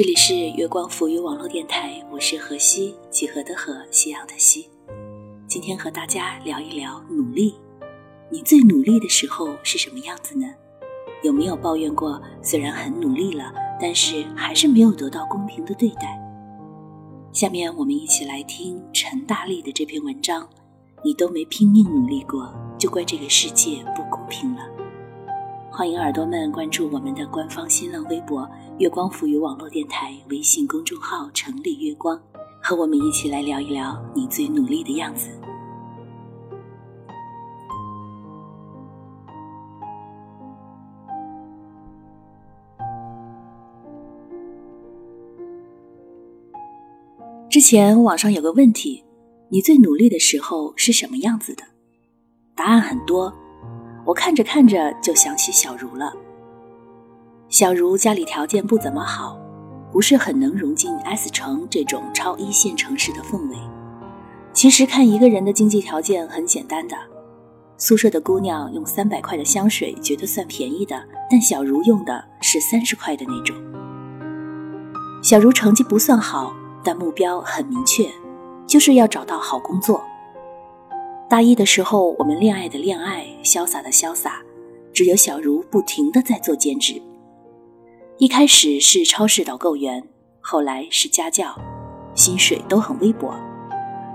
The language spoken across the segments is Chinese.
这里是月光浮语网络电台，我是何西，几何的何，夕阳的西。今天和大家聊一聊努力。你最努力的时候是什么样子呢？有没有抱怨过，虽然很努力了，但是还是没有得到公平的对待？下面我们一起来听陈大力的这篇文章。你都没拼命努力过，就怪这个世界不公平了。欢迎耳朵们关注我们的官方新浪微博“月光赋予网络电台”微信公众号“城里月光”，和我们一起来聊一聊你最努力的样子。之前网上有个问题：你最努力的时候是什么样子的？答案很多。我看着看着就想起小茹了。小茹家里条件不怎么好，不是很能融进 S 城这种超一线城市的氛围。其实看一个人的经济条件很简单的，宿舍的姑娘用三百块的香水觉得算便宜的，但小茹用的是三十块的那种。小茹成绩不算好，但目标很明确，就是要找到好工作。大一的时候，我们恋爱的恋爱，潇洒的潇洒，只有小茹不停的在做兼职。一开始是超市导购员，后来是家教，薪水都很微薄。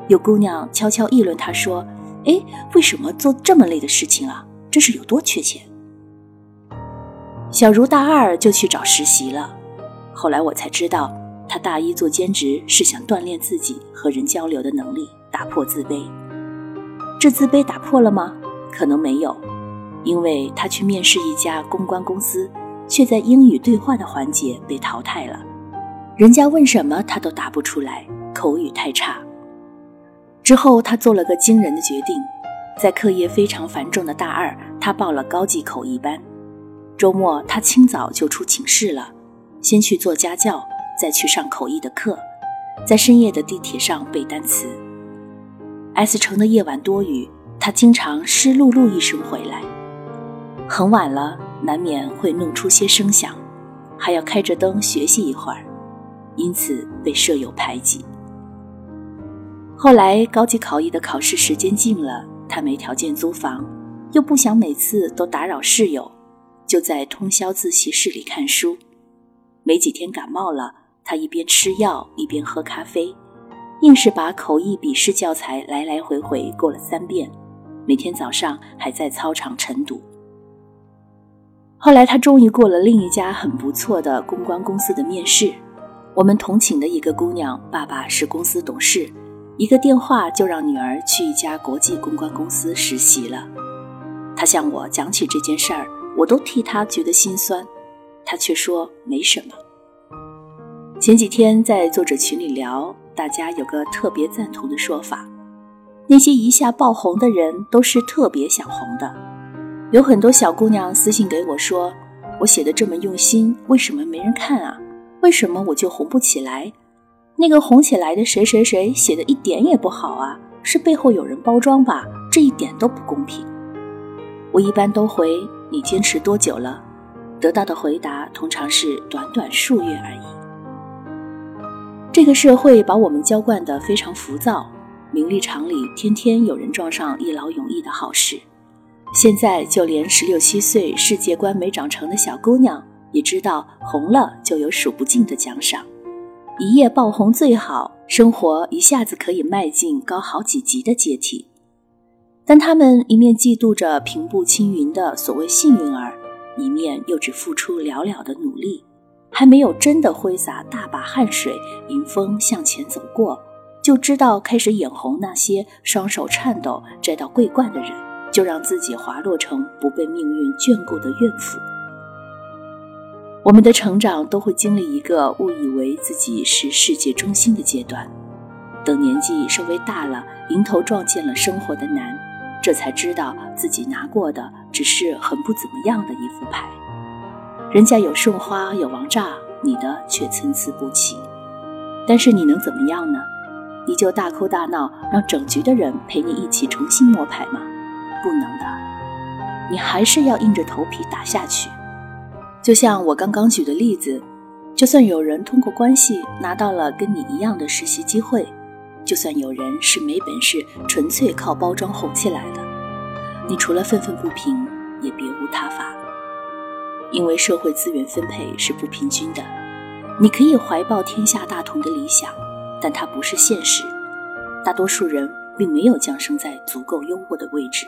有姑娘悄悄议论他说：“哎，为什么做这么累的事情啊？这是有多缺钱？”小茹大二就去找实习了，后来我才知道，她大一做兼职是想锻炼自己和人交流的能力，打破自卑。这自卑打破了吗？可能没有，因为他去面试一家公关公司，却在英语对话的环节被淘汰了。人家问什么他都答不出来，口语太差。之后他做了个惊人的决定，在课业非常繁重的大二，他报了高级口译班。周末他清早就出寝室了，先去做家教，再去上口译的课，在深夜的地铁上背单词。S 城的夜晚多雨，他经常湿漉漉一声回来。很晚了，难免会弄出些声响，还要开着灯学习一会儿，因此被舍友排挤。后来高级考译的考试时间近了，他没条件租房，又不想每次都打扰室友，就在通宵自习室里看书。没几天感冒了，他一边吃药一边喝咖啡。硬是把口译笔试教材来来回回过了三遍，每天早上还在操场晨读。后来他终于过了另一家很不错的公关公司的面试。我们同寝的一个姑娘，爸爸是公司董事，一个电话就让女儿去一家国际公关公司实习了。她向我讲起这件事儿，我都替她觉得心酸，她却说没什么。前几天在作者群里聊。大家有个特别赞同的说法：那些一下爆红的人都是特别想红的。有很多小姑娘私信给我说：“我写的这么用心，为什么没人看啊？为什么我就红不起来？那个红起来的谁谁谁写的一点也不好啊，是背后有人包装吧？这一点都不公平。”我一般都回：“你坚持多久了？”得到的回答通常是短短数月而已。这个社会把我们浇灌得非常浮躁，名利场里天天有人撞上一劳永逸的好事。现在就连十六七岁、世界观没长成的小姑娘也知道，红了就有数不尽的奖赏，一夜爆红最好，生活一下子可以迈进高好几级的阶梯。但他们一面嫉妒着平步青云的所谓幸运儿，一面又只付出寥寥的努力。还没有真的挥洒大把汗水迎风向前走过，就知道开始眼红那些双手颤抖摘到桂冠的人，就让自己滑落成不被命运眷顾的怨妇。我们的成长都会经历一个误以为自己是世界中心的阶段，等年纪稍微大了，迎头撞见了生活的难，这才知道自己拿过的只是很不怎么样的一副牌。人家有顺花有王炸，你的却参差不齐。但是你能怎么样呢？你就大哭大闹，让整局的人陪你一起重新摸牌吗？不能的，你还是要硬着头皮打下去。就像我刚刚举的例子，就算有人通过关系拿到了跟你一样的实习机会，就算有人是没本事，纯粹靠包装红起来的，你除了愤愤不平，也别无他法。因为社会资源分配是不平均的，你可以怀抱天下大同的理想，但它不是现实。大多数人并没有降生在足够优渥的位置，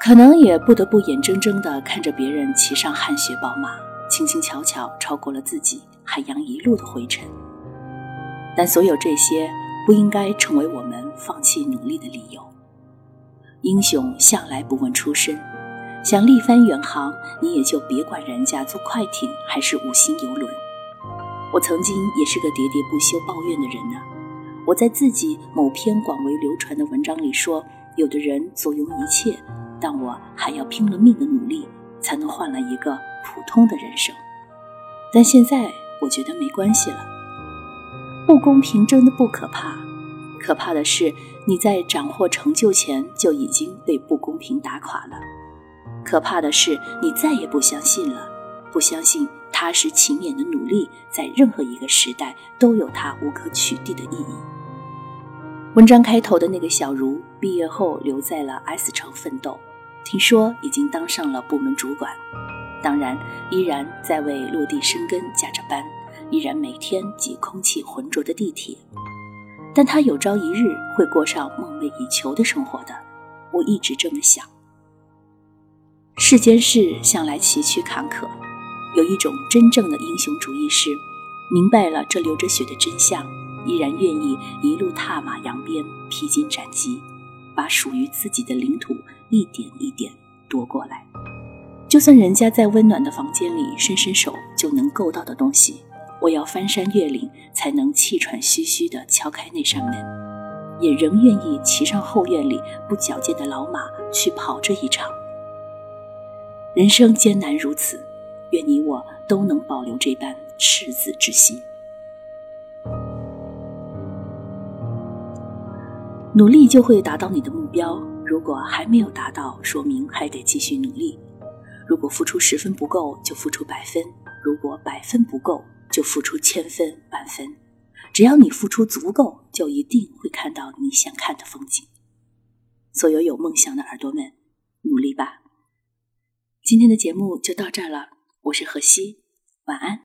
可能也不得不眼睁睁地看着别人骑上汗血宝马，轻轻巧巧超过了自己，海洋一路的灰尘。但所有这些不应该成为我们放弃努力的理由。英雄向来不问出身。想力帆远航，你也就别管人家坐快艇还是五星游轮。我曾经也是个喋喋不休抱怨的人呢。我在自己某篇广为流传的文章里说，有的人左拥一切，但我还要拼了命的努力，才能换来一个普通的人生。但现在我觉得没关系了。不公平真的不可怕，可怕的是你在斩获成就前就已经被不公平打垮了。可怕的是，你再也不相信了，不相信踏实勤勉的努力在任何一个时代都有它无可取缔的意义。文章开头的那个小茹，毕业后留在了 S 城奋斗，听说已经当上了部门主管，当然依然在为落地生根加着班，依然每天挤空气浑浊的地铁，但他有朝一日会过上梦寐以求的生活的，我一直这么想。世间事向来崎岖坎坷，有一种真正的英雄主义是，明白了这流着血的真相，依然愿意一路踏马扬鞭、披荆斩棘，把属于自己的领土一点一点夺过来。就算人家在温暖的房间里伸伸手就能够到的东西，我要翻山越岭才能气喘吁吁地敲开那扇门，也仍愿意骑上后院里不矫健的老马去跑这一场。人生艰难如此，愿你我都能保留这般赤子之心。努力就会达到你的目标，如果还没有达到，说明还得继续努力。如果付出十分不够，就付出百分；如果百分不够，就付出千分万分。只要你付出足够，就一定会看到你想看的风景。所有有梦想的耳朵们，努力吧！今天的节目就到这儿了，我是何西，晚安。